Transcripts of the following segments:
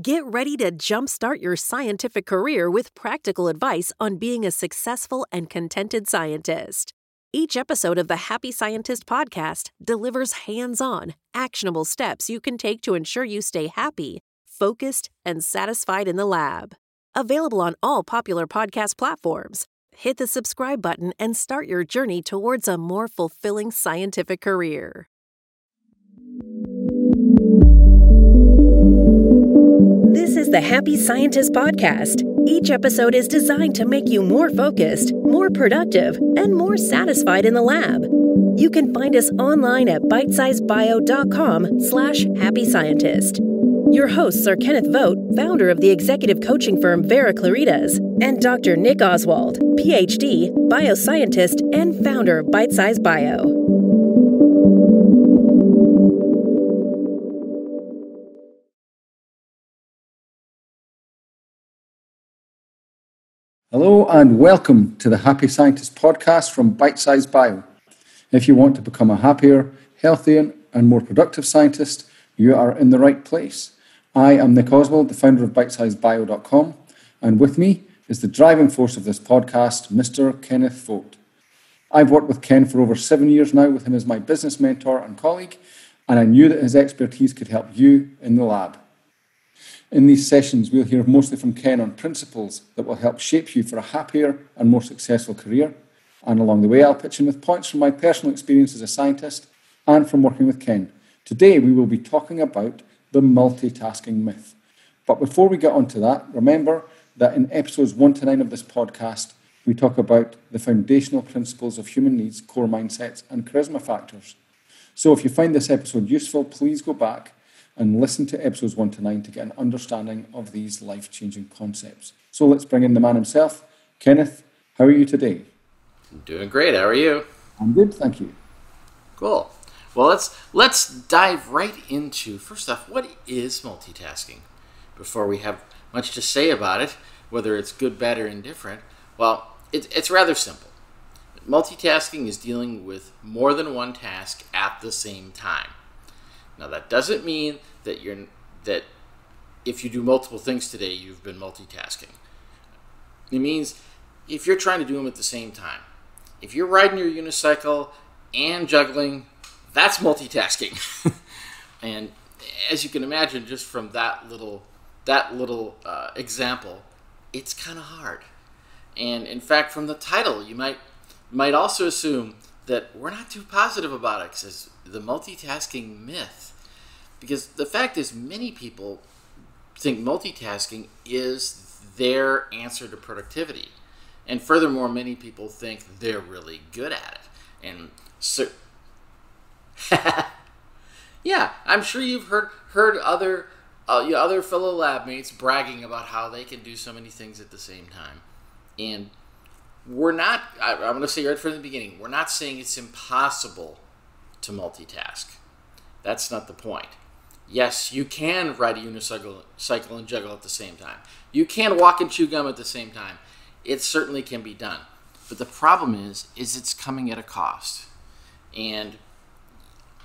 Get ready to jumpstart your scientific career with practical advice on being a successful and contented scientist. Each episode of the Happy Scientist podcast delivers hands on, actionable steps you can take to ensure you stay happy, focused, and satisfied in the lab. Available on all popular podcast platforms. Hit the subscribe button and start your journey towards a more fulfilling scientific career. This is the Happy Scientist Podcast. Each episode is designed to make you more focused, more productive, and more satisfied in the lab. You can find us online at bitesizebio.com slash happy scientist. Your hosts are Kenneth Vogt, founder of the executive coaching firm Vera Claritas, and Dr. Nick Oswald, PhD, bioscientist, and founder of Bite Size Bio. Hello and welcome to the Happy Scientist podcast from Bite Size Bio. If you want to become a happier, healthier, and more productive scientist, you are in the right place. I am Nick Oswald, the founder of bitesizebio.com, and with me is the driving force of this podcast, Mr. Kenneth Vogt. I've worked with Ken for over seven years now, with him as my business mentor and colleague, and I knew that his expertise could help you in the lab. In these sessions, we'll hear mostly from Ken on principles that will help shape you for a happier and more successful career. And along the way, I'll pitch in with points from my personal experience as a scientist and from working with Ken. Today, we will be talking about the multitasking myth. But before we get on to that, remember that in episodes 1 to 9 of this podcast, we talk about the foundational principles of human needs, core mindsets, and charisma factors. So if you find this episode useful, please go back and listen to episodes 1 to 9 to get an understanding of these life changing concepts. So let's bring in the man himself. Kenneth, how are you today? I'm doing great. How are you? I'm good, thank you. Cool. Well, let's let's dive right into first off, what is multitasking? Before we have much to say about it, whether it's good, bad, or indifferent. Well, it, it's rather simple. Multitasking is dealing with more than one task at the same time. Now that doesn't mean that you're that if you do multiple things today, you've been multitasking. It means if you're trying to do them at the same time. If you're riding your unicycle and juggling, that's multitasking. and as you can imagine, just from that little that little uh, example, it's kind of hard. And in fact, from the title, you might might also assume that we're not too positive about it because the multitasking myth. Because the fact is, many people think multitasking is their answer to productivity. And furthermore, many people think they're really good at it. And so, yeah, I'm sure you've heard heard other uh, other fellow lab mates bragging about how they can do so many things at the same time. And we're not, I, I'm going to say right from the beginning, we're not saying it's impossible to multitask. That's not the point. Yes, you can ride a unicycle cycle and juggle at the same time. You can walk and chew gum at the same time. It certainly can be done. But the problem is, is it's coming at a cost. And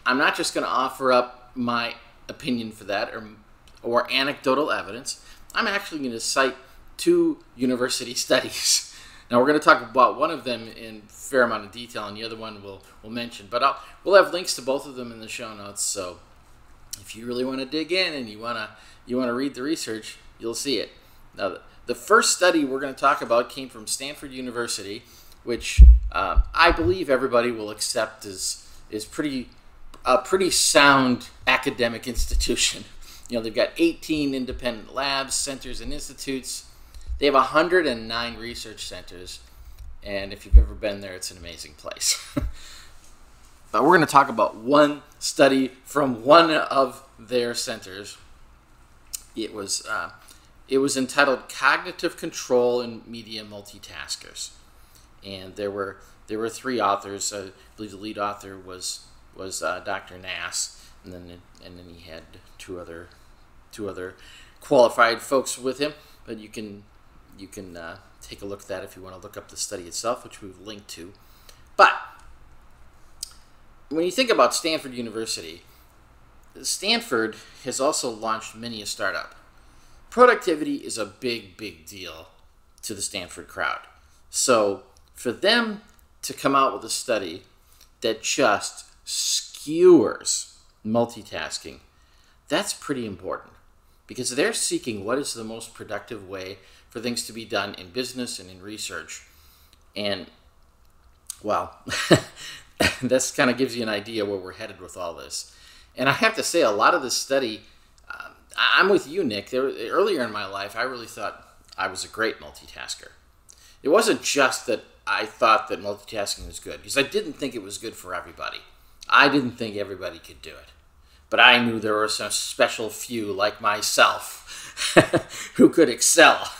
I'm not just going to offer up my opinion for that or, or anecdotal evidence. I'm actually going to cite two university studies. Now we're going to talk about one of them in fair amount of detail, and the other one we'll we'll mention. But I'll, we'll have links to both of them in the show notes. So if you really want to dig in and you want to you want to read the research, you'll see it. Now the first study we're going to talk about came from Stanford University, which uh, I believe everybody will accept is is pretty a pretty sound academic institution. You know, they've got 18 independent labs, centers, and institutes. They have 109 research centers, and if you've ever been there, it's an amazing place. but we're going to talk about one study from one of their centers. It was uh, it was entitled "Cognitive Control in Media Multitaskers," and there were there were three authors. I believe the lead author was was uh, Dr. Nass, and then and then he had two other two other qualified folks with him. But you can you can uh, take a look at that if you want to look up the study itself, which we've linked to. But when you think about Stanford University, Stanford has also launched many a startup. productivity is a big, big deal to the Stanford crowd. So for them to come out with a study that just skewers multitasking, that's pretty important because they're seeking what is the most productive way for things to be done in business and in research. And, well, this kind of gives you an idea where we're headed with all this. And I have to say, a lot of this study, um, I'm with you, Nick. There, earlier in my life, I really thought I was a great multitasker. It wasn't just that I thought that multitasking was good, because I didn't think it was good for everybody. I didn't think everybody could do it. But I knew there were some special few like myself who could excel.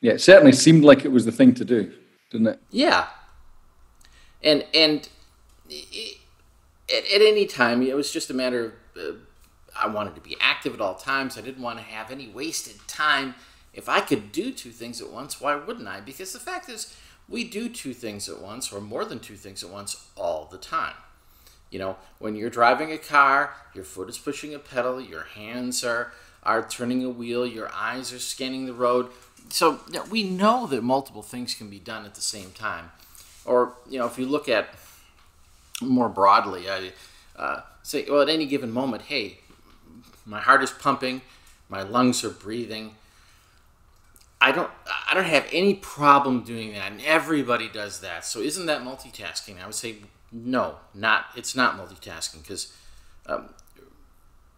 Yeah, it certainly seemed like it was the thing to do, didn't it? Yeah. And and at, at any time, it was just a matter of uh, I wanted to be active at all times. I didn't want to have any wasted time. If I could do two things at once, why wouldn't I? Because the fact is, we do two things at once or more than two things at once all the time. You know, when you're driving a car, your foot is pushing a pedal, your hands are are turning a wheel, your eyes are scanning the road. So you know, we know that multiple things can be done at the same time. Or you know, if you look at more broadly, I uh, say, well, at any given moment, hey, my heart is pumping, my lungs are breathing. I don't, I don't have any problem doing that, and everybody does that. So, isn't that multitasking? I would say, no, not. It's not multitasking because um,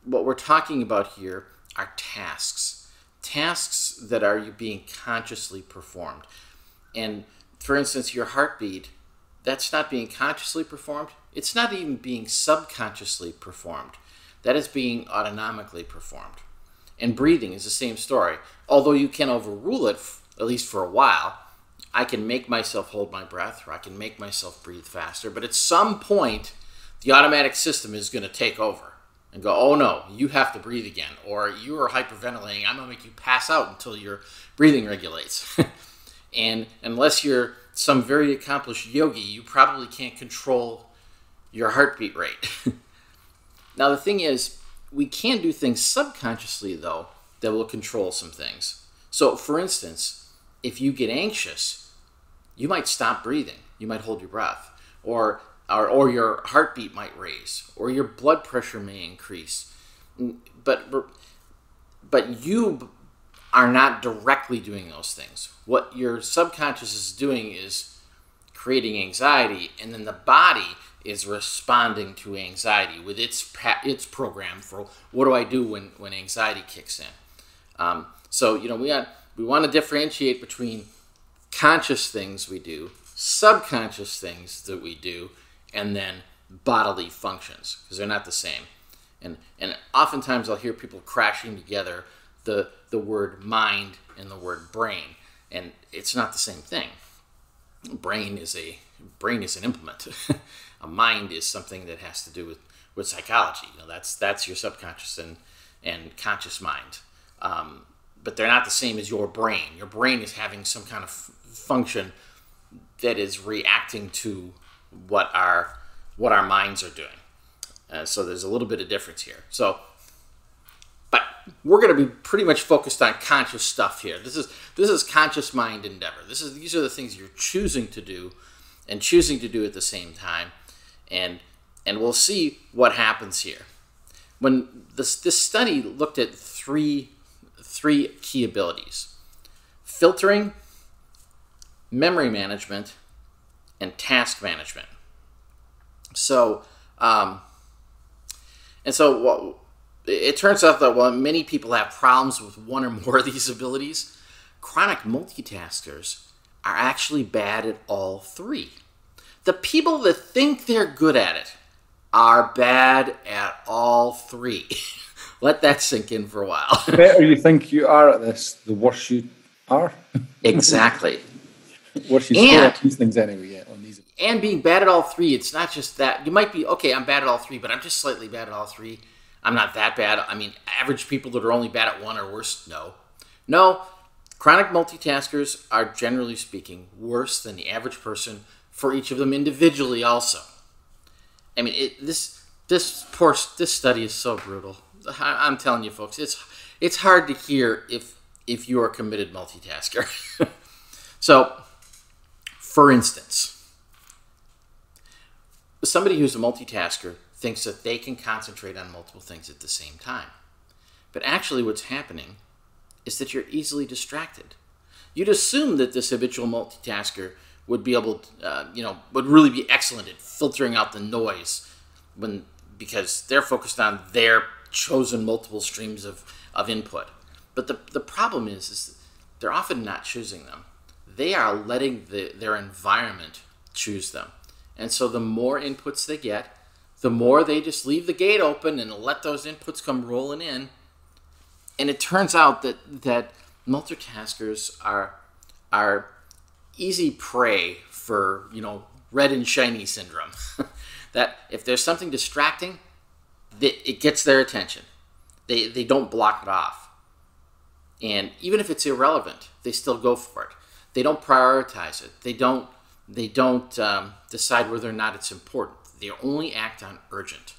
what we're talking about here are tasks, tasks that are being consciously performed, and for instance, your heartbeat that's not being consciously performed. It's not even being subconsciously performed. That is being autonomically performed. And breathing is the same story. Although you can overrule it, at least for a while, I can make myself hold my breath or I can make myself breathe faster. But at some point, the automatic system is going to take over and go, oh no, you have to breathe again. Or you are hyperventilating. I'm to make you pass out until your breathing regulates. and unless you're some very accomplished yogi, you probably can't control your heartbeat rate. now, the thing is, we can do things subconsciously, though, that will control some things. So, for instance, if you get anxious, you might stop breathing, you might hold your breath, or, or, or your heartbeat might raise, or your blood pressure may increase. But, but you are not directly doing those things. What your subconscious is doing is creating anxiety, and then the body is responding to anxiety with its its program for what do I do when when anxiety kicks in. Um, so you know we got, we want to differentiate between conscious things we do, subconscious things that we do, and then bodily functions because they're not the same. And and oftentimes I'll hear people crashing together the the word mind and the word brain, and it's not the same thing. Brain is a brain is an implement. a mind is something that has to do with, with psychology. You know, that's that's your subconscious and and conscious mind. Um, but they're not the same as your brain. Your brain is having some kind of function that is reacting to what our what our minds are doing. Uh, so there's a little bit of difference here. So but we're going to be pretty much focused on conscious stuff here. This is this is conscious mind endeavor. This is these are the things you're choosing to do and choosing to do at the same time. And and we'll see what happens here. When this this study looked at three three key abilities. Filtering, memory management, and task management. So, um, and so what it turns out that while many people have problems with one or more of these abilities, chronic multitaskers are actually bad at all three. The people that think they're good at it are bad at all three. Let that sink in for a while. the better you think you are at this, the worse you are. exactly. Worse you and, these things anyway. Yeah, on these. And being bad at all three, it's not just that. You might be okay. I'm bad at all three, but I'm just slightly bad at all three I'm not that bad. I mean, average people that are only bad at one are worse. No. No, chronic multitaskers are generally speaking worse than the average person for each of them individually also. I mean, it, this this poor this study is so brutal. I'm telling you, folks, it's it's hard to hear if if you're a committed multitasker. so, for instance, somebody who's a multitasker thinks that they can concentrate on multiple things at the same time. But actually, what's happening is that you're easily distracted. You'd assume that this habitual multitasker would be able, to, uh, you know, would really be excellent at filtering out the noise when because they're focused on their chosen multiple streams of, of input. But the, the problem is, is they're often not choosing them. They are letting the, their environment choose them. And so the more inputs they get, the more they just leave the gate open and let those inputs come rolling in. And it turns out that that multitaskers are are easy prey for you know red and shiny syndrome. that if there's something distracting, it gets their attention. They they don't block it off. And even if it's irrelevant, they still go for it. They don't prioritize it. They don't they don't um, decide whether or not it's important. They only act on urgent.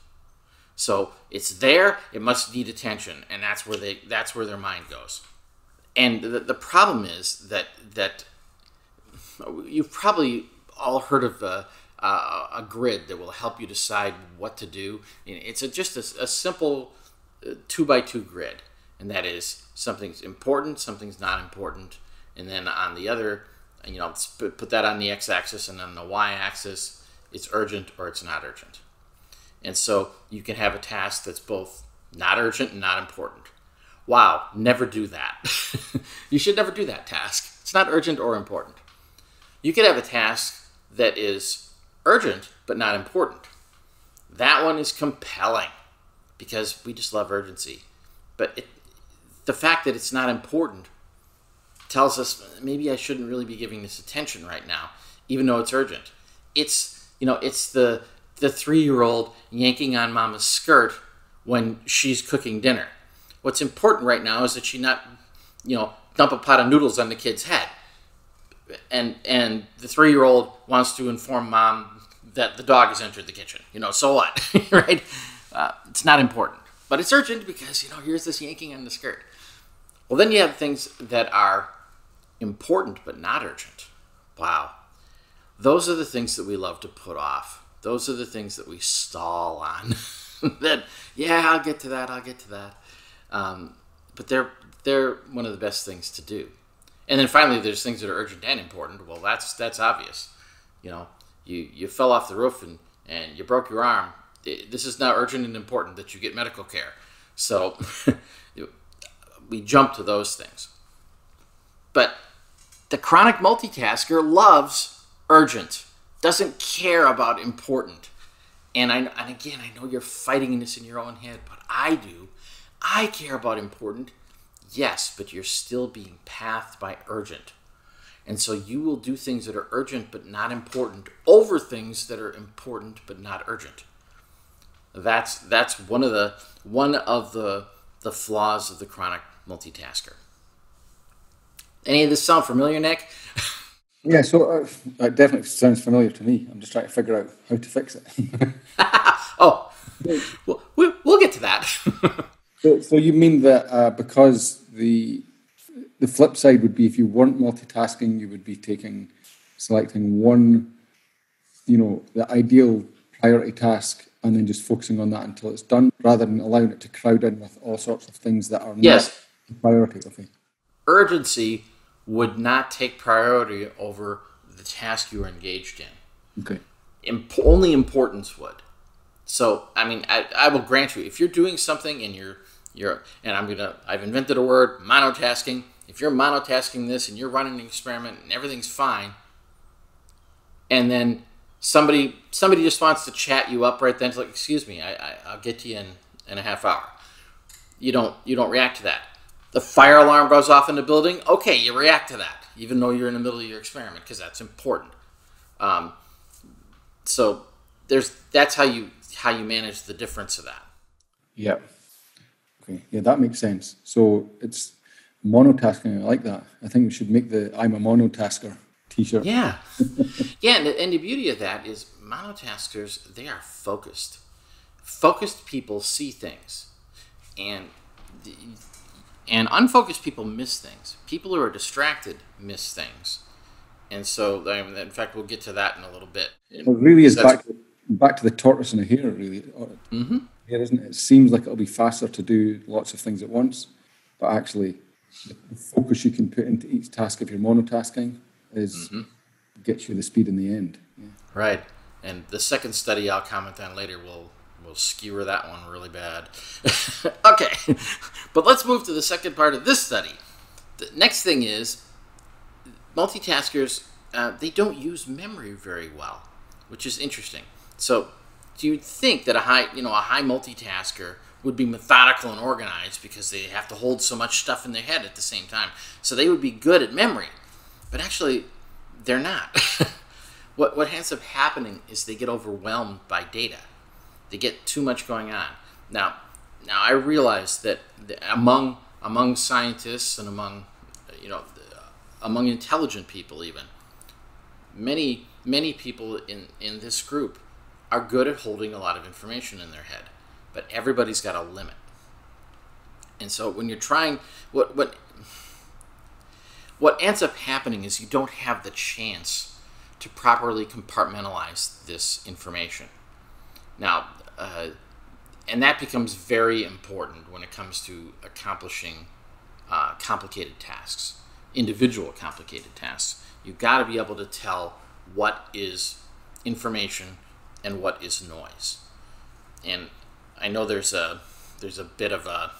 So it's there. It must need attention, and that's where they that's where their mind goes. And the, the problem is that that you've probably all heard of a, a, a grid that will help you decide what to do. It's a, just a, a simple uh, two by two grid, and that is something's important, something's not important, and then on the other, you know, put that on the x-axis, and on the y-axis, it's urgent or it's not urgent. And so you can have a task that's both not urgent and not important. Wow, never do that. you should never do that task. It's not urgent or important. You could have a task that is urgent but not important. That one is compelling because we just love urgency. But it, the fact that it's not important tells us maybe I shouldn't really be giving this attention right now, even though it's urgent. It's you know it's the the three year old yanking on mama's skirt when she's cooking dinner. What's important right now is that she not you know dump a pot of noodles on the kid's head and and the three year old wants to inform mom that the dog has entered the kitchen. You know, so what, right? Uh, it's not important, but it's urgent because you know here's this yanking on the skirt. Well, then you have things that are important but not urgent. Wow, those are the things that we love to put off. Those are the things that we stall on. that yeah, I'll get to that. I'll get to that. Um, but they're they're one of the best things to do. And then finally, there's things that are urgent and important. Well, that's that's obvious. You know, you you fell off the roof and and you broke your arm. This is now urgent and important that you get medical care. So we jump to those things. But the chronic multitasker loves urgent, doesn't care about important. And I and again, I know you're fighting this in your own head, but I do. I care about important Yes, but you're still being pathed by urgent. And so you will do things that are urgent but not important over things that are important but not urgent. That's that's one of the one of the the flaws of the chronic multitasker. Any of this sound familiar, Nick? Yeah, so uh, it definitely sounds familiar to me. I'm just trying to figure out how to fix it. oh, well, we'll get to that. So, so you mean that uh, because the the flip side would be if you weren't multitasking, you would be taking selecting one, you know, the ideal priority task and then just focusing on that until it's done, rather than allowing it to crowd in with all sorts of things that are yes. not priority. Okay. Urgency would not take priority over the task you are engaged in. Okay. Imp- only importance would. So, I mean, I, I will grant you, if you're doing something and you're you're and I'm gonna I've invented a word monotasking. If you're monotasking this and you're running an experiment and everything's fine, and then somebody somebody just wants to chat you up right then, it's like, excuse me, I, I I'll get to you in in a half hour. You don't you don't react to that. The fire alarm goes off in the building. Okay, you react to that, even though you're in the middle of your experiment, because that's important. Um, so there's that's how you how you manage the difference of that. Yeah. Okay, yeah, that makes sense. So it's monotasking. I like that. I think we should make the "I'm a monotasker" T-shirt. Yeah, yeah, and the, and the beauty of that is monotaskers. They are focused. Focused people see things, and and unfocused people miss things. People who are distracted miss things, and so in fact we'll get to that in a little bit. It really is back to, back to the tortoise and the hare, really. Mm-hmm. Here, isn't it? It seems like it'll be faster to do lots of things at once, but actually, the focus you can put into each task if you're monotasking is mm-hmm. gets you the speed in the end. Yeah. Right, and the second study I'll comment on later will will skewer that one really bad. okay, but let's move to the second part of this study. The next thing is multitaskers, uh, they don't use memory very well, which is interesting. So, do you think that a high, you know, a high multitasker would be methodical and organized because they have to hold so much stuff in their head at the same time? So they would be good at memory, but actually, they're not. what what ends up happening is they get overwhelmed by data they get too much going on. Now, now I realize that among among scientists and among you know uh, among intelligent people even many many people in in this group are good at holding a lot of information in their head but everybody's got a limit and so when you're trying what what what ends up happening is you don't have the chance to properly compartmentalize this information now uh, and that becomes very important when it comes to accomplishing uh, complicated tasks, individual complicated tasks. You've got to be able to tell what is information and what is noise. And I know there's a there's a bit of a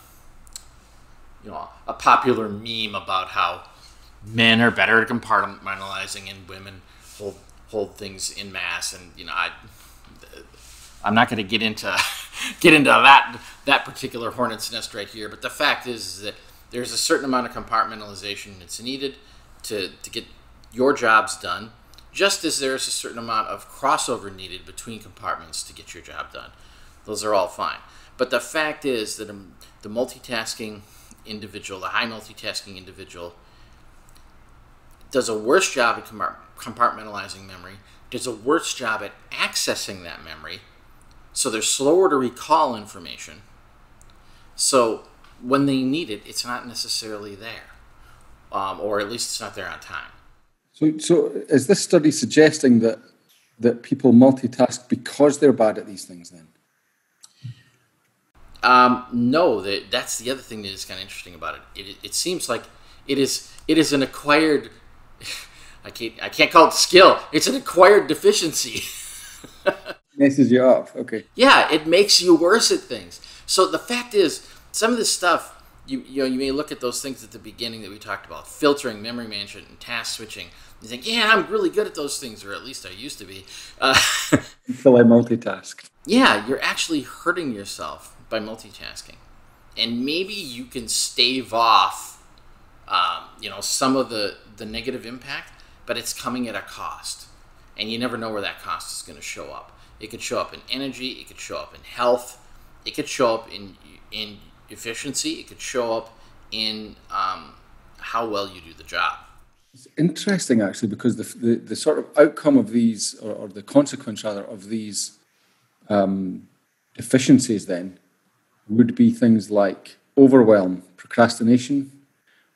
you know a popular meme about how men are better at compartmentalizing and women hold hold things in mass and you know I I'm not going to get into get into that that particular hornet's nest right here, but the fact is, is that there's a certain amount of compartmentalization that's needed to, to get your jobs done, just as there's a certain amount of crossover needed between compartments to get your job done. Those are all fine. But the fact is that um, the multitasking individual, the high multitasking individual, does a worse job at compartmentalizing memory, does a worse job at accessing that memory, so they're slower to recall information. So when they need it, it's not necessarily there, um, or at least it's not there on time. So, so is this study suggesting that that people multitask because they're bad at these things? Then, um, no. That that's the other thing that is kind of interesting about it. It, it seems like it is it is an acquired. I can't I can't call it skill. It's an acquired deficiency. messes you up. Okay. Yeah, it makes you worse at things. So the fact is, some of this stuff, you you know, you may look at those things at the beginning that we talked about, filtering, memory management, and task switching. You think, yeah, I'm really good at those things, or at least I used to be. Uh, Until I multitask. Yeah, you're actually hurting yourself by multitasking, and maybe you can stave off, um, you know, some of the the negative impact, but it's coming at a cost, and you never know where that cost is going to show up. It could show up in energy. It could show up in health. It could show up in in efficiency. It could show up in um, how well you do the job. It's interesting, actually, because the, the, the sort of outcome of these, or, or the consequence rather, of these um, deficiencies then would be things like overwhelm, procrastination,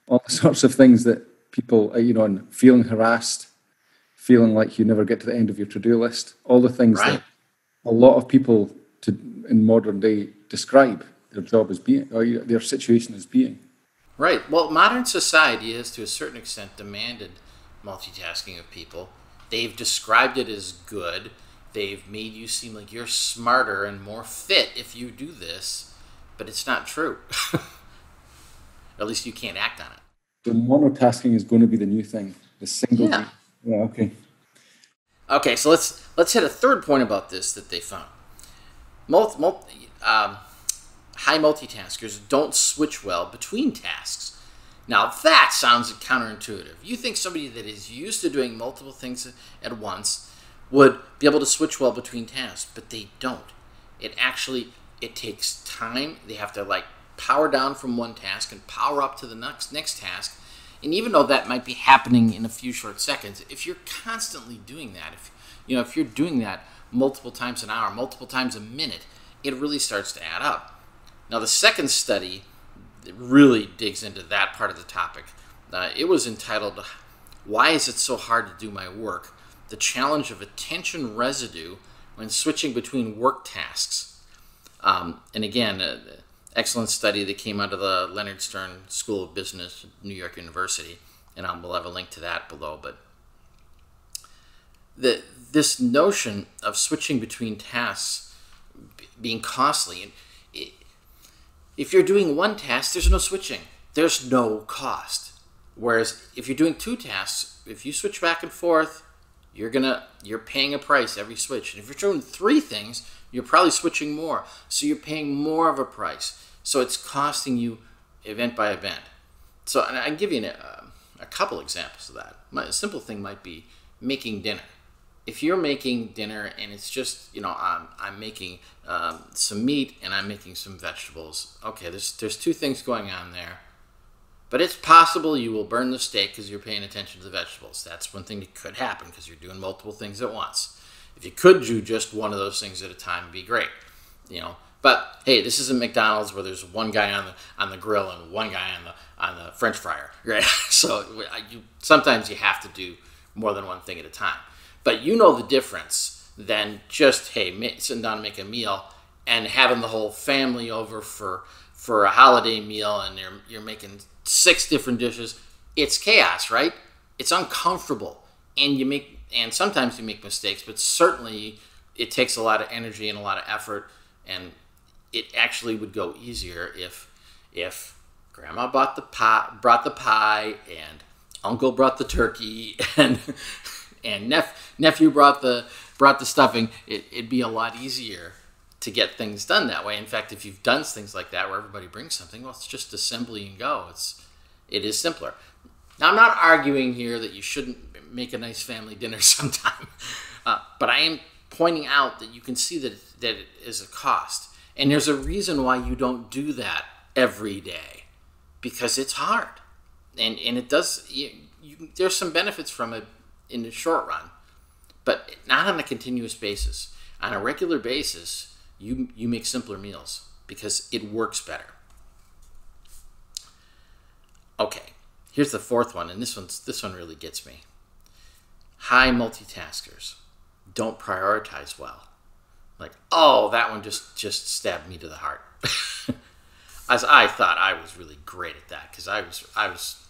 all the sorts of things that people, uh, you know, and feeling harassed, feeling like you never get to the end of your to do list, all the things right. that a lot of people to, in modern day describe their job as being, or their situation as being. Right. Well, modern society has, to a certain extent, demanded multitasking of people. They've described it as good. They've made you seem like you're smarter and more fit if you do this, but it's not true. At least you can't act on it. The monotasking is going to be the new thing. The single. Yeah. Yeah. Okay. Okay, so let's let's hit a third point about this that they found. Multi, multi, um, high multitaskers don't switch well between tasks. Now that sounds counterintuitive. You think somebody that is used to doing multiple things at once would be able to switch well between tasks, but they don't. It actually it takes time. They have to like power down from one task and power up to the next next task and even though that might be happening in a few short seconds, if you're constantly doing that, if you know, if you're doing that multiple times an hour, multiple times a minute, it really starts to add up. Now, the second study really digs into that part of the topic. Uh, it was entitled, Why is it so hard to do my work? The challenge of attention residue when switching between work tasks. Um, and again, uh, excellent study that came out of the Leonard Stern School of Business, New York University, and I will have a link to that below. But the, this notion of switching between tasks being costly, and if you're doing one task, there's no switching. There's no cost. Whereas if you're doing two tasks, if you switch back and forth, you're gonna you're paying a price every switch. And if you're doing three things, you're probably switching more. So you're paying more of a price. So it's costing you event by event. So I can give you an, uh, a couple examples of that. My, a simple thing might be making dinner. If you're making dinner and it's just you know I'm, I'm making um, some meat and I'm making some vegetables. Okay, there's there's two things going on there. But it's possible you will burn the steak because you're paying attention to the vegetables. That's one thing that could happen because you're doing multiple things at once. If you could do just one of those things at a time, be great. You know, but hey, this isn't McDonald's where there's one guy on the on the grill and one guy on the on the French fryer, right? so you sometimes you have to do more than one thing at a time. But you know the difference than just hey sitting down and make a meal and having the whole family over for for a holiday meal and you're you're making six different dishes. It's chaos, right? It's uncomfortable, and you make and sometimes you make mistakes, but certainly it takes a lot of energy and a lot of effort, and it actually would go easier if if grandma bought the pie, brought the pie, and uncle brought the turkey, and and nep- nephew brought the brought the stuffing. It, it'd be a lot easier to get things done that way. In fact, if you've done things like that where everybody brings something, well, it's just assembly and go. It's it is simpler. Now, I'm not arguing here that you shouldn't make a nice family dinner sometime, uh, but I am pointing out that you can see that that it is a cost, and there's a reason why you don't do that every day, because it's hard, and and it does. You, you, there's some benefits from it in the short run, but not on a continuous basis. On a regular basis, you you make simpler meals because it works better. Okay, here's the fourth one, and this one's this one really gets me. High multitaskers don't prioritize well. Like, oh, that one just just stabbed me to the heart. As I thought I was really great at that because I was I was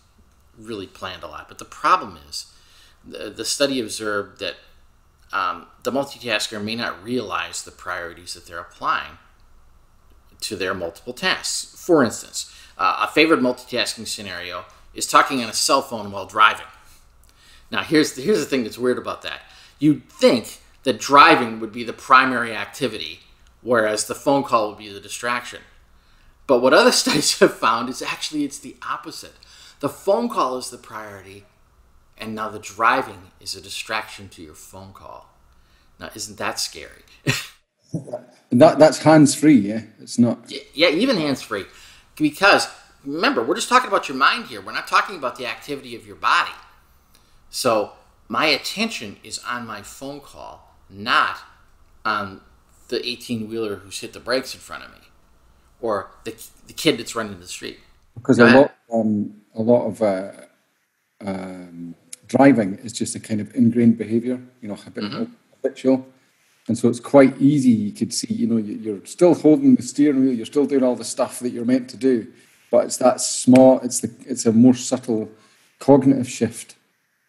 really planned a lot. But the problem is, the, study observed that um, the multitasker may not realize the priorities that they're applying to their multiple tasks. For instance, uh, a favorite multitasking scenario is talking on a cell phone while driving. Now, here's the, here's the thing that's weird about that. You'd think that driving would be the primary activity, whereas the phone call would be the distraction. But what other studies have found is actually it's the opposite. The phone call is the priority, and now the driving is a distraction to your phone call. Now, isn't that scary? that that's hands free, yeah. It's not. Yeah, even hands free, because remember, we're just talking about your mind here. We're not talking about the activity of your body. So my attention is on my phone call, not on the 18 wheeler who's hit the brakes in front of me, or the the kid that's running the street. Because a lot, um, a lot of uh, um, driving is just a kind of ingrained behavior, you know, mm-hmm. habitual. And so it's quite easy. You could see, you know, you're still holding the steering wheel, you're still doing all the stuff that you're meant to do, but it's that small. It's the it's a more subtle cognitive shift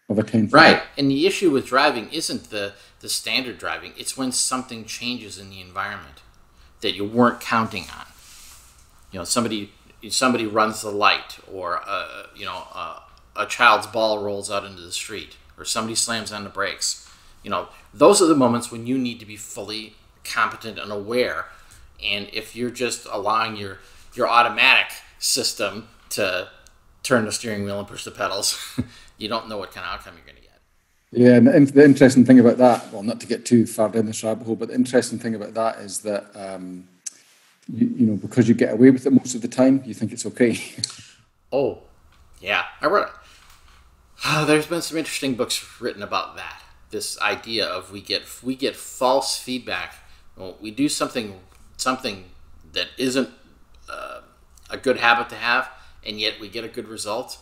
of attention. Right. And the issue with driving isn't the the standard driving. It's when something changes in the environment that you weren't counting on. You know, somebody somebody runs the light, or uh, you know, uh, a child's ball rolls out into the street or somebody slams on the brakes. You know, those are the moments when you need to be fully competent and aware. And if you're just allowing your your automatic system to turn the steering wheel and push the pedals, you don't know what kind of outcome you're going to get. Yeah, and the interesting thing about that, well, not to get too far down this rabbit hole, but the interesting thing about that is that, um, you, you know, because you get away with it most of the time, you think it's okay. oh, yeah. I wrote, uh, there's been some interesting books written about that. This idea of we get we get false feedback. Well, we do something something that isn't uh, a good habit to have, and yet we get a good result,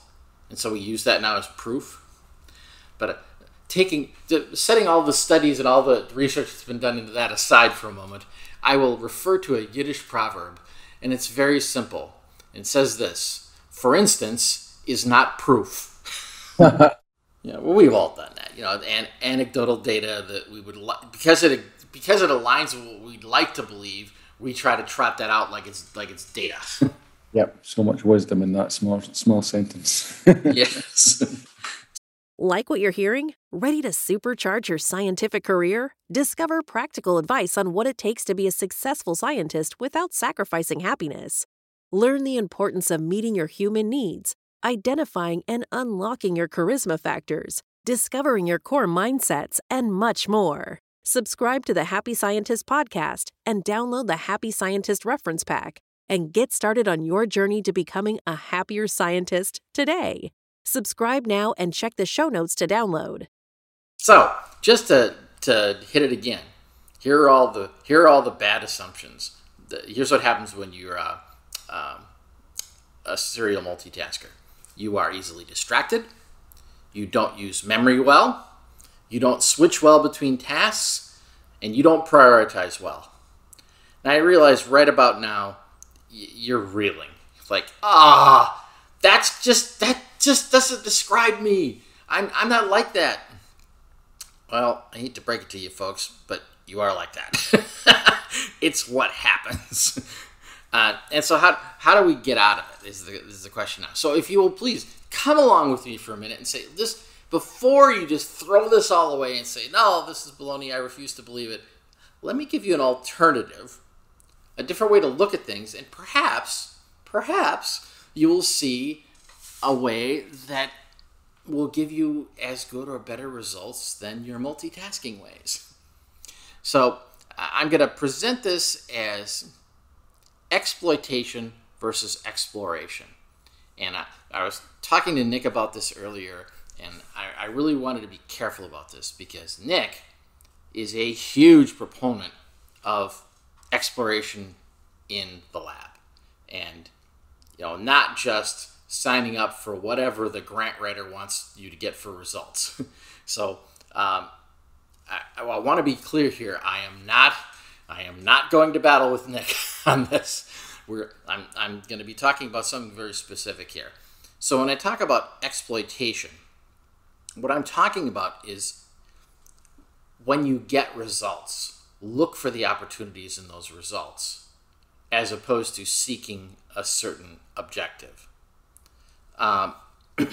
and so we use that now as proof. But uh, taking setting all the studies and all the research that's been done into that aside for a moment, I will refer to a Yiddish proverb, and it's very simple. It says this: "For instance, is not proof." Yeah, well, we've all done that. You know, and anecdotal data that we would li- because it because it aligns with what we'd like to believe. We try to trot that out like it's like it's data. Yep, so much wisdom in that small small sentence. yes. Like what you're hearing? Ready to supercharge your scientific career? Discover practical advice on what it takes to be a successful scientist without sacrificing happiness. Learn the importance of meeting your human needs identifying and unlocking your charisma factors, discovering your core mindsets, and much more. Subscribe to the Happy Scientist podcast and download the Happy Scientist reference pack and get started on your journey to becoming a happier scientist today. Subscribe now and check the show notes to download. So, just to, to hit it again, here are all the here are all the bad assumptions. The, here's what happens when you're uh, um, a serial multitasker. You are easily distracted. You don't use memory well. You don't switch well between tasks. And you don't prioritize well. Now, I realize right about now, you're reeling. It's Like, ah, that's just, that just doesn't describe me. I'm, I'm not like that. Well, I hate to break it to you folks, but you are like that. it's what happens. Uh, and so, how, how do we get out of it? Is the, is the question now. So, if you will please come along with me for a minute and say, this before you just throw this all away and say, no, this is baloney, I refuse to believe it, let me give you an alternative, a different way to look at things, and perhaps, perhaps you will see a way that will give you as good or better results than your multitasking ways. So, I'm going to present this as exploitation versus exploration. And I, I was talking to Nick about this earlier, and I, I really wanted to be careful about this because Nick is a huge proponent of exploration in the lab. And, you know, not just signing up for whatever the grant writer wants you to get for results. so, um, I, I want to be clear here. I am not I am not going to battle with Nick on this. We're, I'm, I'm going to be talking about something very specific here. So, when I talk about exploitation, what I'm talking about is when you get results, look for the opportunities in those results as opposed to seeking a certain objective. Um, let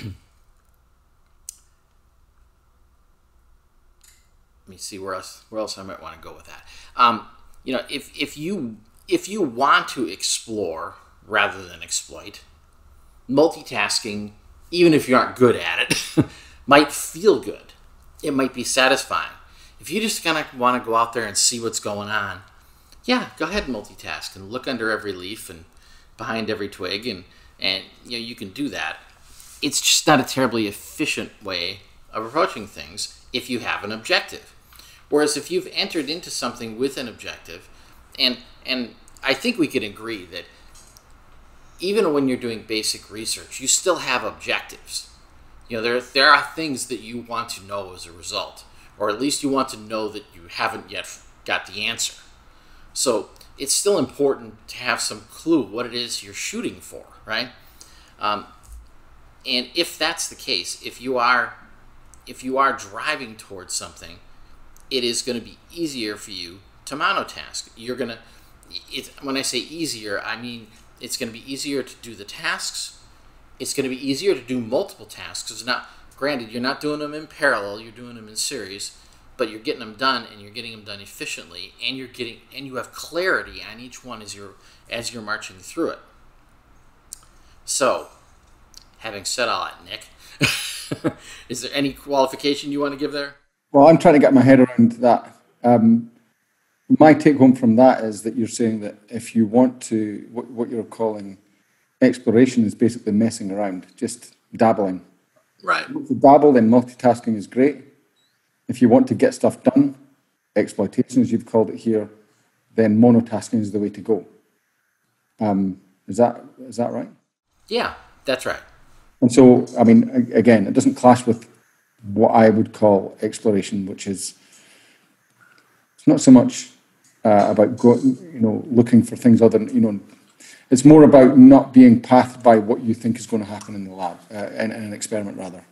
me see where else where else I might want to go with that. Um, you know, if if you if you want to explore rather than exploit, multitasking, even if you aren't good at it, might feel good. It might be satisfying. If you just kind of want to go out there and see what's going on, yeah, go ahead and multitask and look under every leaf and behind every twig, and and you know you can do that. It's just not a terribly efficient way of approaching things if you have an objective. Whereas if you've entered into something with an objective, and and I think we could agree that even when you're doing basic research, you still have objectives. You know, there there are things that you want to know as a result, or at least you want to know that you haven't yet got the answer. So it's still important to have some clue what it is you're shooting for, right? Um, and if that's the case, if you are if you are driving towards something it is going to be easier for you to monotask. You're going to, when I say easier, I mean it's going to be easier to do the tasks. It's going to be easier to do multiple tasks. It's not, granted, you're not doing them in parallel, you're doing them in series, but you're getting them done and you're getting them done efficiently and you're getting, and you have clarity on each one as you're, as you're marching through it. So, having said all that, Nick, is there any qualification you want to give there? Well, I'm trying to get my head around that. Um, my take home from that is that you're saying that if you want to, what, what you're calling exploration is basically messing around, just dabbling. Right. To dabble, then multitasking is great. If you want to get stuff done, exploitation, as you've called it here, then monotasking is the way to go. Um, Is that is that right? Yeah, that's right. And so, I mean, again, it doesn't clash with what I would call exploration, which is it's not so much uh, about go, you know looking for things other than you know. It's more about not being pathed by what you think is going to happen in the lab, uh, in, in, an experiment rather.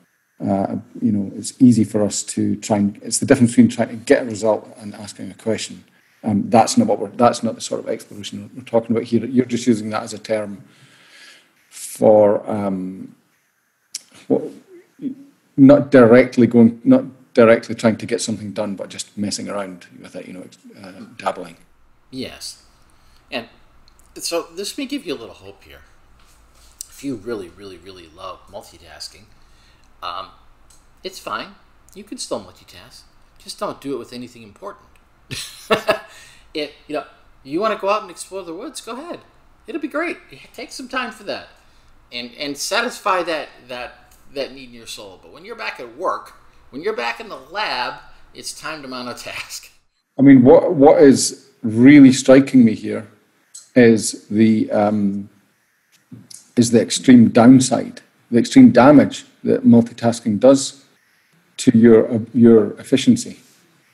Uh, you know, it's easy for us to try and. It's the difference between trying to get a result and asking a question. Um, that's not what we're. That's not the sort of exploration we're talking about here. You're just using that as a term for um, what, not directly going, not directly trying to get something done, but just messing around with it, you know, uh, dabbling. Yes. And so this may give you a little hope here. If you really, really, really love multitasking, um, it's fine. You can still multitask. Just don't do it with anything important. it, you know, you want to go out and explore the woods, go ahead. It'll be great. Take some time for that, and and satisfy that that that need in your soul. But when you're back at work, when you're back in the lab, it's time to monotask. I mean, what what is really striking me here is the um, is the extreme downside, the extreme damage that multitasking does to your uh, your efficiency.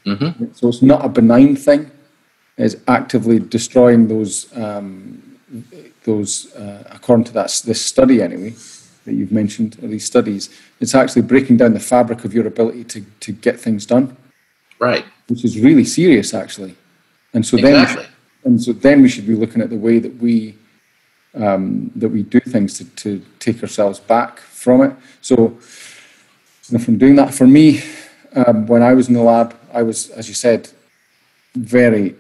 Mm-hmm. So it's not a benign thing; it's actively destroying those um, those uh, according to that this study anyway that you've mentioned, or these studies, it's actually breaking down the fabric of your ability to, to get things done. Right. Which is really serious, actually. And so exactly. then, and so then we should be looking at the way that we um, that we do things to, to take ourselves back from it. So, you know, from doing that, for me, um, when I was in the lab, I was, as you said, very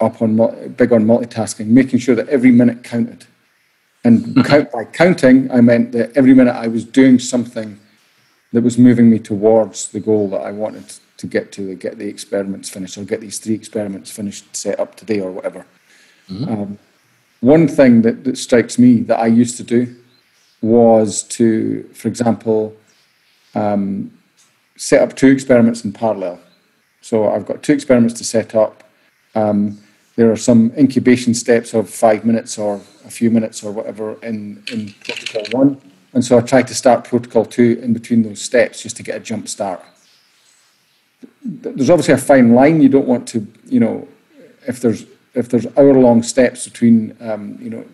up on big on multitasking, making sure that every minute counted. And mm-hmm. count, by counting, I meant that every minute I was doing something that was moving me towards the goal that I wanted to get to, get the experiments finished, or get these three experiments finished, set up today, or whatever. Mm-hmm. Um, one thing that, that strikes me that I used to do was to, for example, um, set up two experiments in parallel. So I've got two experiments to set up. Um, there are some incubation steps of five minutes or a few minutes or whatever in, in protocol one. And so I try to start protocol two in between those steps just to get a jump start. There's obviously a fine line. You don't want to, you know, if there's if there's hour long steps between, um, you know,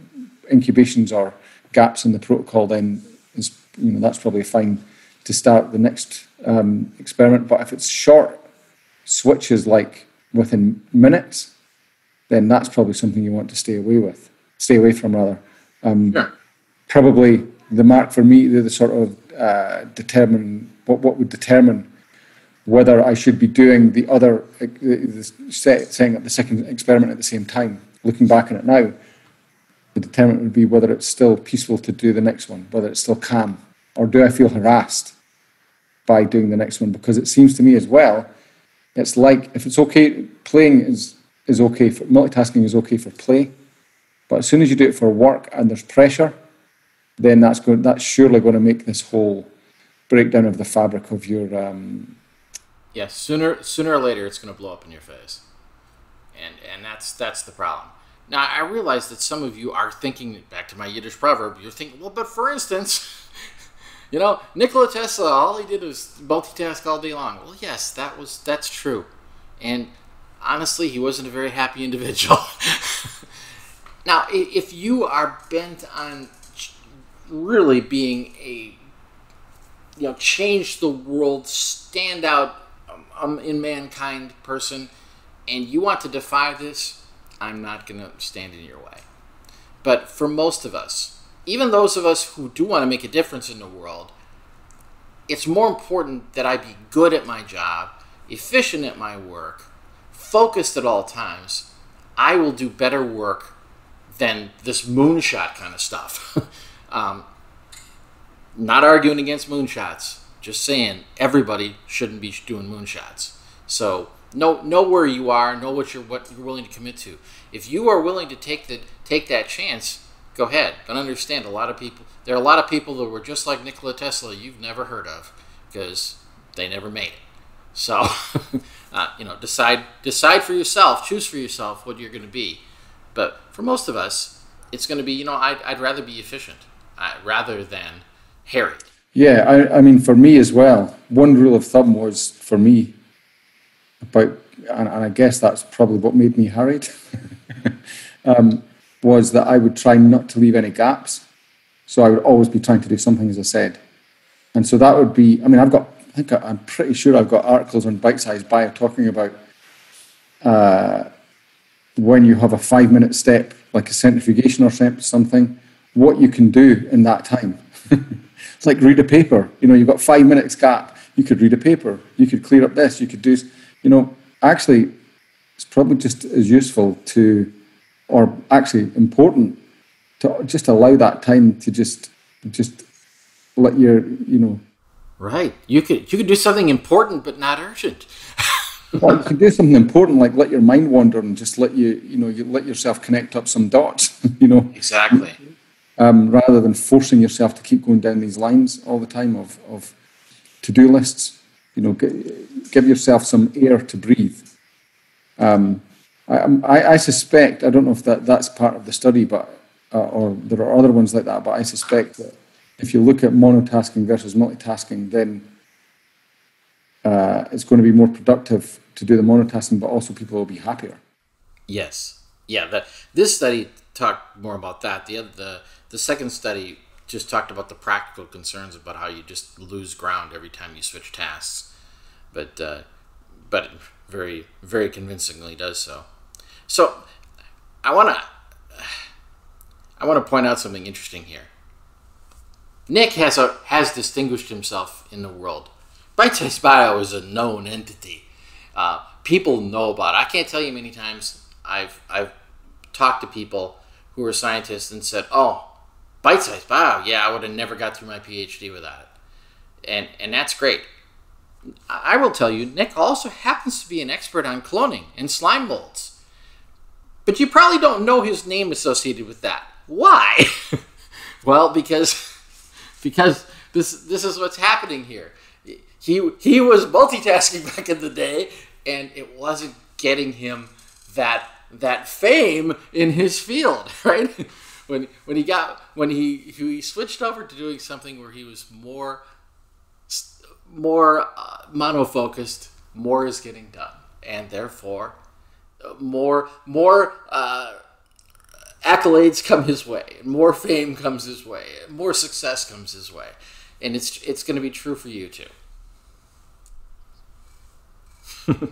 incubations or gaps in the protocol, then is you know that's probably fine to start the next um, experiment. But if it's short switches, like within minutes, then that's probably something you want to stay away with, stay away from rather. Um, sure. Probably the mark for me, the, the sort of uh, determine what what would determine whether I should be doing the other, uh, the set, setting up the second experiment at the same time. Looking back on it now, the determinant would be whether it's still peaceful to do the next one, whether it's still calm, or do I feel harassed by doing the next one? Because it seems to me as well, it's like if it's okay, playing is is okay for multitasking is okay for play, but as soon as you do it for work and there's pressure, then that's going that's surely going to make this whole breakdown of the fabric of your. Um, yes, sooner sooner or later it's going to blow up in your face, and and that's that's the problem. Now I realize that some of you are thinking back to my Yiddish proverb. You're thinking, well, but for instance. You know, Nikola Tesla, all he did was multitask all day long. Well, yes, that was that's true, and honestly, he wasn't a very happy individual. now, if you are bent on really being a you know change the world, stand out um, in mankind person, and you want to defy this, I'm not going to stand in your way. But for most of us, even those of us who do want to make a difference in the world, it's more important that I be good at my job, efficient at my work, focused at all times, I will do better work than this moonshot kind of stuff. um, not arguing against moonshots, just saying everybody shouldn't be doing moonshots. So know know where you are, know what you're what you're willing to commit to. If you are willing to take the take that chance, go ahead. But understand a lot of people there are a lot of people that were just like Nikola Tesla you've never heard of because they never made it. So Uh, you know, decide decide for yourself, choose for yourself what you're going to be. But for most of us, it's going to be, you know, I'd, I'd rather be efficient uh, rather than harried. Yeah, I, I mean, for me as well, one rule of thumb was for me about, and, and I guess that's probably what made me harried, um, was that I would try not to leave any gaps. So I would always be trying to do something, as I said. And so that would be, I mean, I've got, I think I'm pretty sure I've got articles on Bite Size Bio talking about uh, when you have a five minute step, like a centrifugation or something, what you can do in that time. it's like read a paper. You know, you've got five minutes gap. You could read a paper. You could clear up this. You could do, you know, actually, it's probably just as useful to, or actually important to just allow that time to just, just let your, you know. Right. You could you could do something important but not urgent. well, you can do something important like let your mind wander and just let you, you know, you let yourself connect up some dots, you know. Exactly. Um, rather than forcing yourself to keep going down these lines all the time of, of to-do lists, you know, g- give yourself some air to breathe. Um, I, I, I, suspect, I don't know if that, that's part of the study, but uh, or there are other ones like that, but I suspect that if you look at monotasking versus multitasking, then uh, it's going to be more productive to do the monotasking, but also people will be happier. Yes. Yeah. The, this study talked more about that. The the the second study just talked about the practical concerns about how you just lose ground every time you switch tasks, but uh, but very very convincingly does so. So I want to I want to point out something interesting here. Nick has a, has distinguished himself in the world Bite Size Bio is a known entity. Uh, people know about it. I can't tell you many times I've I've talked to people who are scientists and said, "Oh, Bite Size Bio, yeah, I would have never got through my PhD without it," and and that's great. I will tell you, Nick also happens to be an expert on cloning and slime molds, but you probably don't know his name associated with that. Why? well, because because this this is what's happening here he he was multitasking back in the day, and it wasn't getting him that that fame in his field, right? when when he got when he he switched over to doing something where he was more more uh, monofocused, more is getting done, and therefore uh, more more uh, accolades come his way, more fame comes his way, more success comes his way, and it's it's going to be true for you too.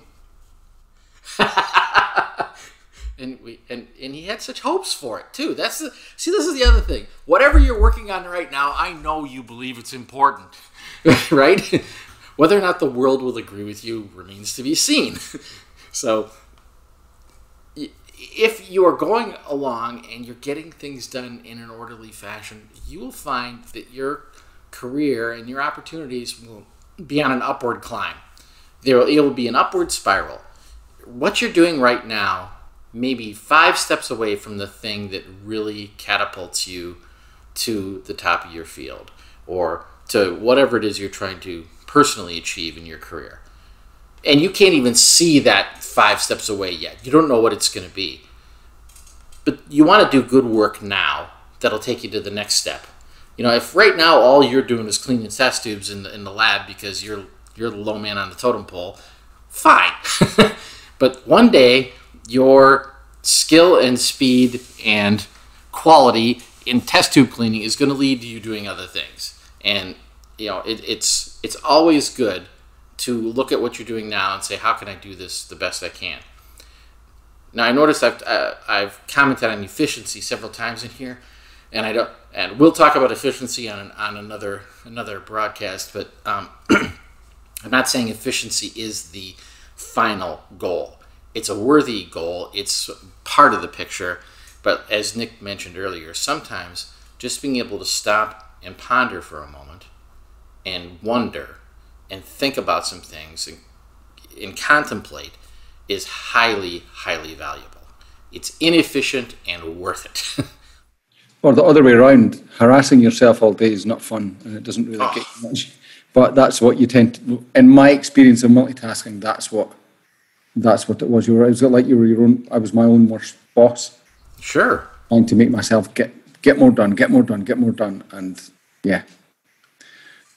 and we and, and he had such hopes for it too. That's the see. This is the other thing. Whatever you're working on right now, I know you believe it's important, right? Whether or not the world will agree with you remains to be seen. so, if you are going along and you're getting things done in an orderly fashion, you will find that your career and your opportunities will be on an upward climb there will, it will be an upward spiral. What you're doing right now may be five steps away from the thing that really catapults you to the top of your field or to whatever it is you're trying to personally achieve in your career. And you can't even see that five steps away yet. You don't know what it's going to be. But you want to do good work now that'll take you to the next step. You know, if right now all you're doing is cleaning test tubes in the, in the lab because you're you're the low man on the totem pole, fine. but one day, your skill and speed and quality in test tube cleaning is going to lead to you doing other things. And you know, it, it's it's always good to look at what you're doing now and say, how can I do this the best I can. Now, I noticed I've uh, I've commented on efficiency several times in here, and I don't. And we'll talk about efficiency on on another another broadcast, but. Um, I'm not saying efficiency is the final goal. It's a worthy goal, it's part of the picture. But as Nick mentioned earlier, sometimes just being able to stop and ponder for a moment and wonder and think about some things and, and contemplate is highly, highly valuable. It's inefficient and worth it. or the other way around, harassing yourself all day is not fun and it doesn't really oh. get much but that's what you tend to, in my experience of multitasking, that's what that's what it was. You were, it was like you were your own, I was my own worst boss. Sure. trying to make myself get get more done, get more done, get more done, and yeah,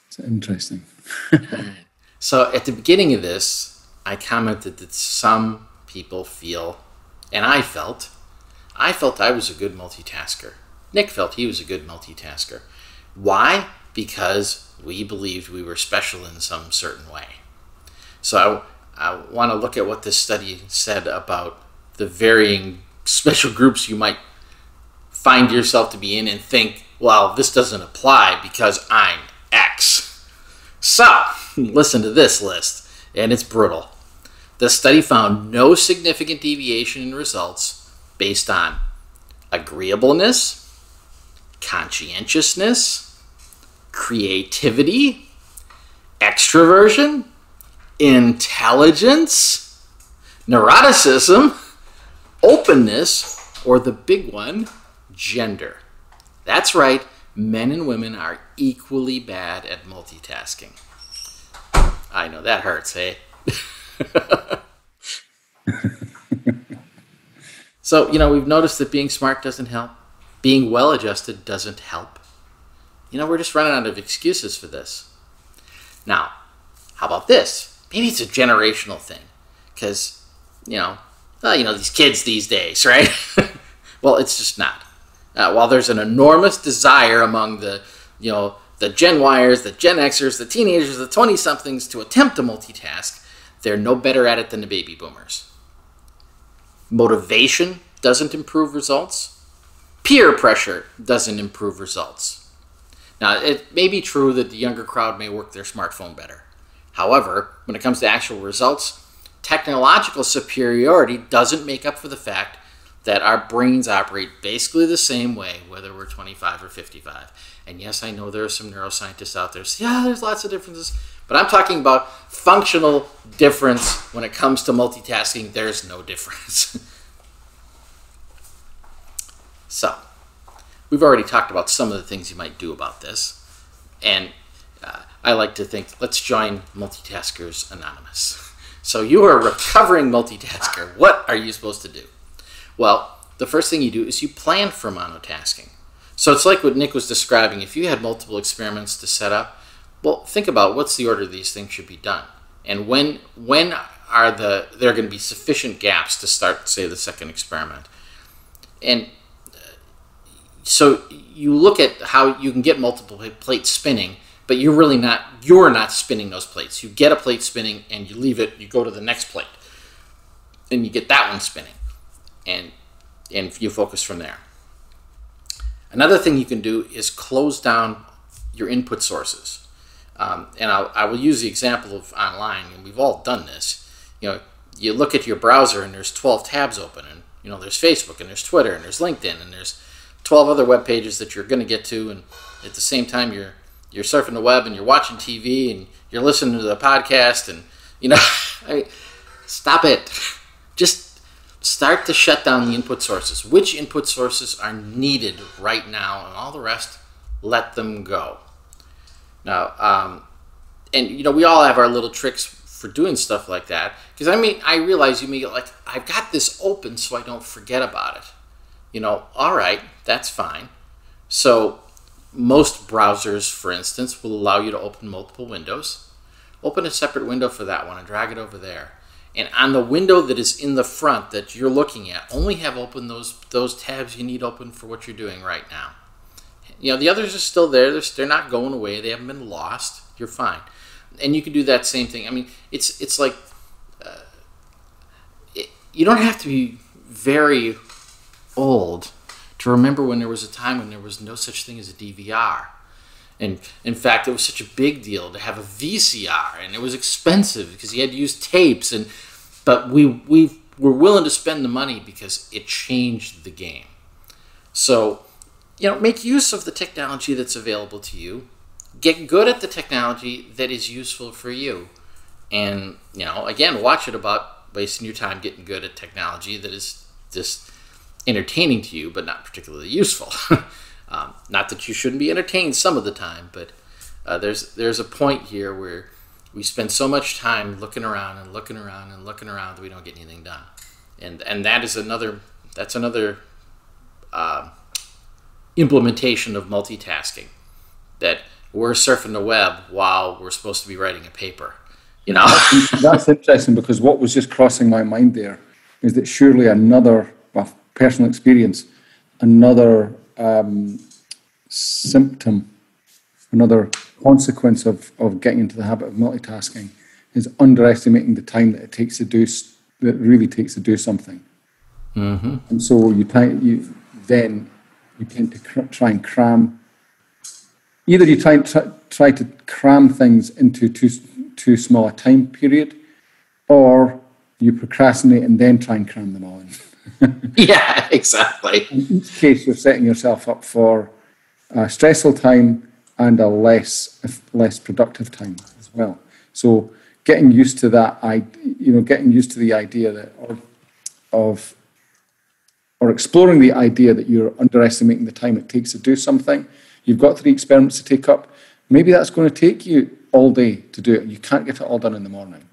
it's interesting. so at the beginning of this, I commented that some people feel, and I felt, I felt I was a good multitasker. Nick felt he was a good multitasker. Why? Because we believed we were special in some certain way. So I, I want to look at what this study said about the varying special groups you might find yourself to be in and think, well, this doesn't apply because I'm X. So, listen to this list, and it's brutal. The study found no significant deviation in results based on agreeableness, conscientiousness, creativity, extroversion, intelligence, neuroticism, openness, or the big one, gender. That's right, men and women are equally bad at multitasking. I know that hurts, hey? so, you know, we've noticed that being smart doesn't help, being well adjusted doesn't help. You know, we're just running out of excuses for this. Now, how about this? Maybe it's a generational thing. Because, you know, well, you know, these kids these days, right? well, it's just not. Uh, while there's an enormous desire among the, you know, the Gen Yers, the Gen Xers, the teenagers, the 20 somethings to attempt to multitask, they're no better at it than the baby boomers. Motivation doesn't improve results. Peer pressure doesn't improve results. Now, it may be true that the younger crowd may work their smartphone better. However, when it comes to actual results, technological superiority doesn't make up for the fact that our brains operate basically the same way, whether we're 25 or 55. And yes, I know there are some neuroscientists out there yeah, there's lots of differences. But I'm talking about functional difference when it comes to multitasking. There's no difference. so, we've already talked about some of the things you might do about this. And uh, I like to think, let's join Multitaskers Anonymous. So, you are a recovering multitasker. What are you supposed to do? Well, the first thing you do is you plan for monotasking. So it's like what Nick was describing. If you had multiple experiments to set up, well, think about what's the order these things should be done, and when when are the there are going to be sufficient gaps to start, say, the second experiment, and uh, so you look at how you can get multiple plates spinning, but you're really not you're not spinning those plates. You get a plate spinning and you leave it. You go to the next plate, and you get that one spinning and and you focus from there. Another thing you can do is close down your input sources. Um, and I'll, I will use the example of online, and we've all done this. You know, you look at your browser and there's 12 tabs open, and you know there's Facebook and there's Twitter and there's LinkedIn and there's 12 other web pages that you're going to get to, and at the same time you're you're surfing the web and you're watching TV and you're listening to the podcast, and you know, I stop it. Just start to shut down the input sources. Which input sources are needed right now, and all the rest, let them go. Now, um, and you know, we all have our little tricks for doing stuff like that. Because I mean, I realize you may get like, I've got this open so I don't forget about it. You know, all right, that's fine. So, most browsers, for instance, will allow you to open multiple windows. Open a separate window for that one and drag it over there and on the window that is in the front that you're looking at, only have open those those tabs you need open for what you're doing right now. You know, the others are still there. They're, they're not going away. They haven't been lost. You're fine. And you can do that same thing. I mean, it's it's like uh, it, you don't have to be very old to remember when there was a time when there was no such thing as a DVR. And in fact, it was such a big deal to have a VCR, and it was expensive because you had to use tapes. And but we we were willing to spend the money because it changed the game. So, you know, make use of the technology that's available to you. Get good at the technology that is useful for you, and you know, again, watch it about wasting your time getting good at technology that is just entertaining to you, but not particularly useful. Um, not that you shouldn't be entertained some of the time, but uh, there's there's a point here where we spend so much time looking around and looking around and looking around that we don't get anything done, and and that is another that's another uh, implementation of multitasking. That we're surfing the web while we're supposed to be writing a paper. You know, that's interesting because what was just crossing my mind there is that surely another well, personal experience, another um, symptom, another consequence of, of getting into the habit of multitasking is underestimating the time that it takes to do that really takes to do something. Mm-hmm. And so you, you then you tend to cr- try and cram. Either you try, try try to cram things into too too small a time period, or you procrastinate and then try and cram them all in. yeah, exactly. In each case, you're setting yourself up for a stressful time and a less less productive time as well. So getting used to that, I you know, getting used to the idea that or, of or exploring the idea that you're underestimating the time it takes to do something. You've got three experiments to take up. Maybe that's going to take you all day to do it. You can't get it all done in the morning.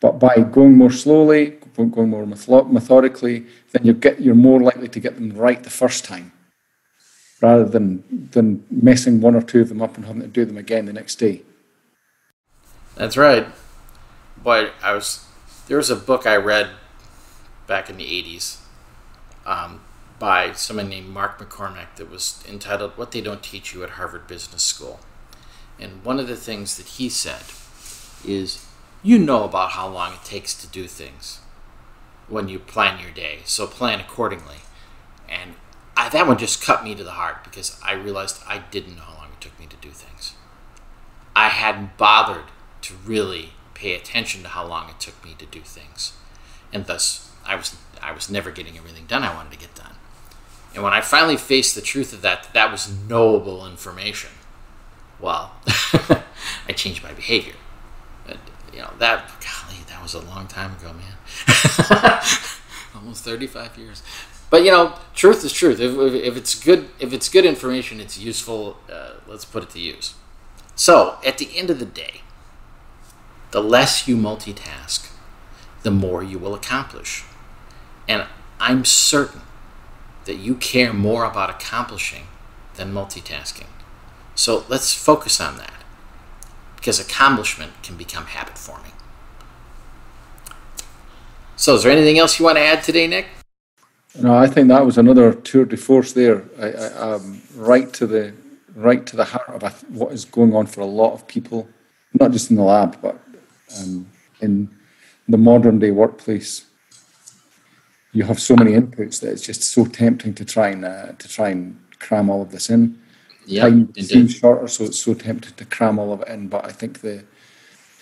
But by going more slowly, going more methodically, then you get, you're more likely to get them right the first time rather than, than messing one or two of them up and having to do them again the next day. That's right. But I was there was a book I read back in the 80s um, by someone named Mark McCormack that was entitled What They Don't Teach You at Harvard Business School. And one of the things that he said is you know about how long it takes to do things when you plan your day, so plan accordingly. And I, that one just cut me to the heart because I realized I didn't know how long it took me to do things. I hadn't bothered to really pay attention to how long it took me to do things. And thus, I was, I was never getting everything done I wanted to get done. And when I finally faced the truth of that, that was knowable information, well, I changed my behavior. But, you know, that, that was a long time ago, man. Almost 35 years. But, you know, truth is truth. If, if, if it's good, if it's good information, it's useful, uh, let's put it to use. So, at the end of the day, the less you multitask, the more you will accomplish. And I'm certain that you care more about accomplishing than multitasking. So let's focus on that because accomplishment can become habit forming. So, is there anything else you want to add today, Nick? No, I think that was another tour de force there. I, I, um, right to the right to the heart of what is going on for a lot of people, not just in the lab, but um, in the modern day workplace. You have so many inputs that it's just so tempting to try and uh, to try and cram all of this in yeah, time seems shorter, so it's so tempted to cram all of it in. But I think the,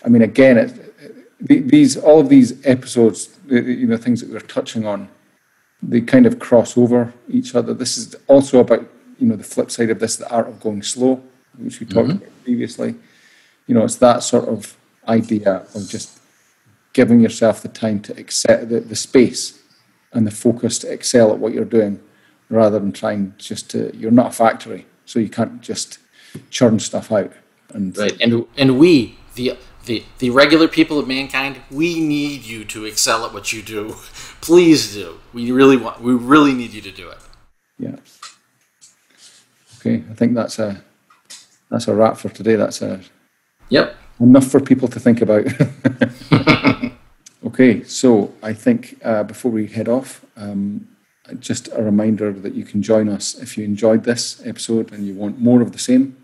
I mean, again, it, these all of these episodes, you know, things that we're touching on, they kind of cross over each other. This is also about you know the flip side of this, the art of going slow, which we talked mm-hmm. about previously. You know, it's that sort of idea of just giving yourself the time to accept the, the space and the focus to excel at what you're doing rather than trying just to you're not a factory so you can't just churn stuff out. And right, and and we the the the regular people of mankind, we need you to excel at what you do. Please do. We really want. We really need you to do it. Yeah. Okay, I think that's a that's a wrap for today. That's a yep enough for people to think about. okay, so I think uh, before we head off, um, just a reminder that you can join us if you enjoyed this episode and you want more of the same.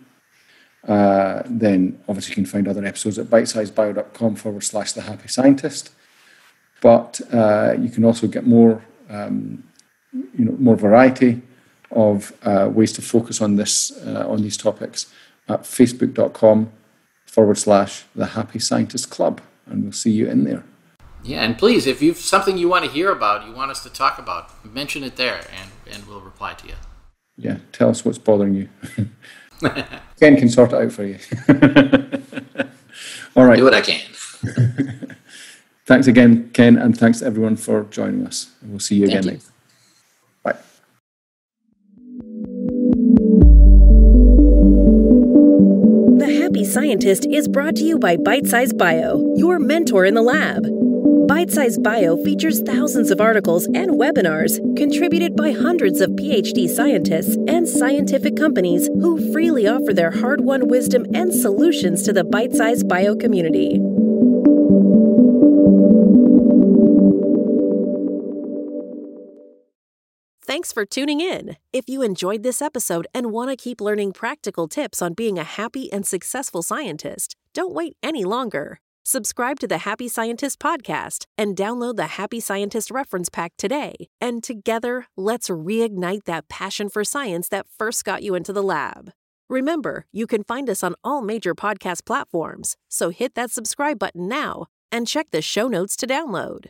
Uh, then obviously you can find other episodes at bitesizebio.com forward slash the happy scientist. But uh, you can also get more, um, you know, more variety of uh, ways to focus on this uh, on these topics at facebook.com forward slash the happy scientist club, and we'll see you in there. Yeah, and please, if you've something you want to hear about, you want us to talk about, mention it there, and and we'll reply to you. Yeah, tell us what's bothering you. Ken can sort it out for you. All right. Do what I can. thanks again, Ken, and thanks to everyone for joining us. We'll see you Thank again you. next. Bye. The Happy Scientist is brought to you by Bite Size Bio, your mentor in the lab. Bite Size Bio features thousands of articles and webinars contributed by hundreds of PhD scientists and scientific companies who freely offer their hard won wisdom and solutions to the Bite Size Bio community. Thanks for tuning in. If you enjoyed this episode and want to keep learning practical tips on being a happy and successful scientist, don't wait any longer. Subscribe to the Happy Scientist podcast and download the Happy Scientist reference pack today. And together, let's reignite that passion for science that first got you into the lab. Remember, you can find us on all major podcast platforms, so hit that subscribe button now and check the show notes to download.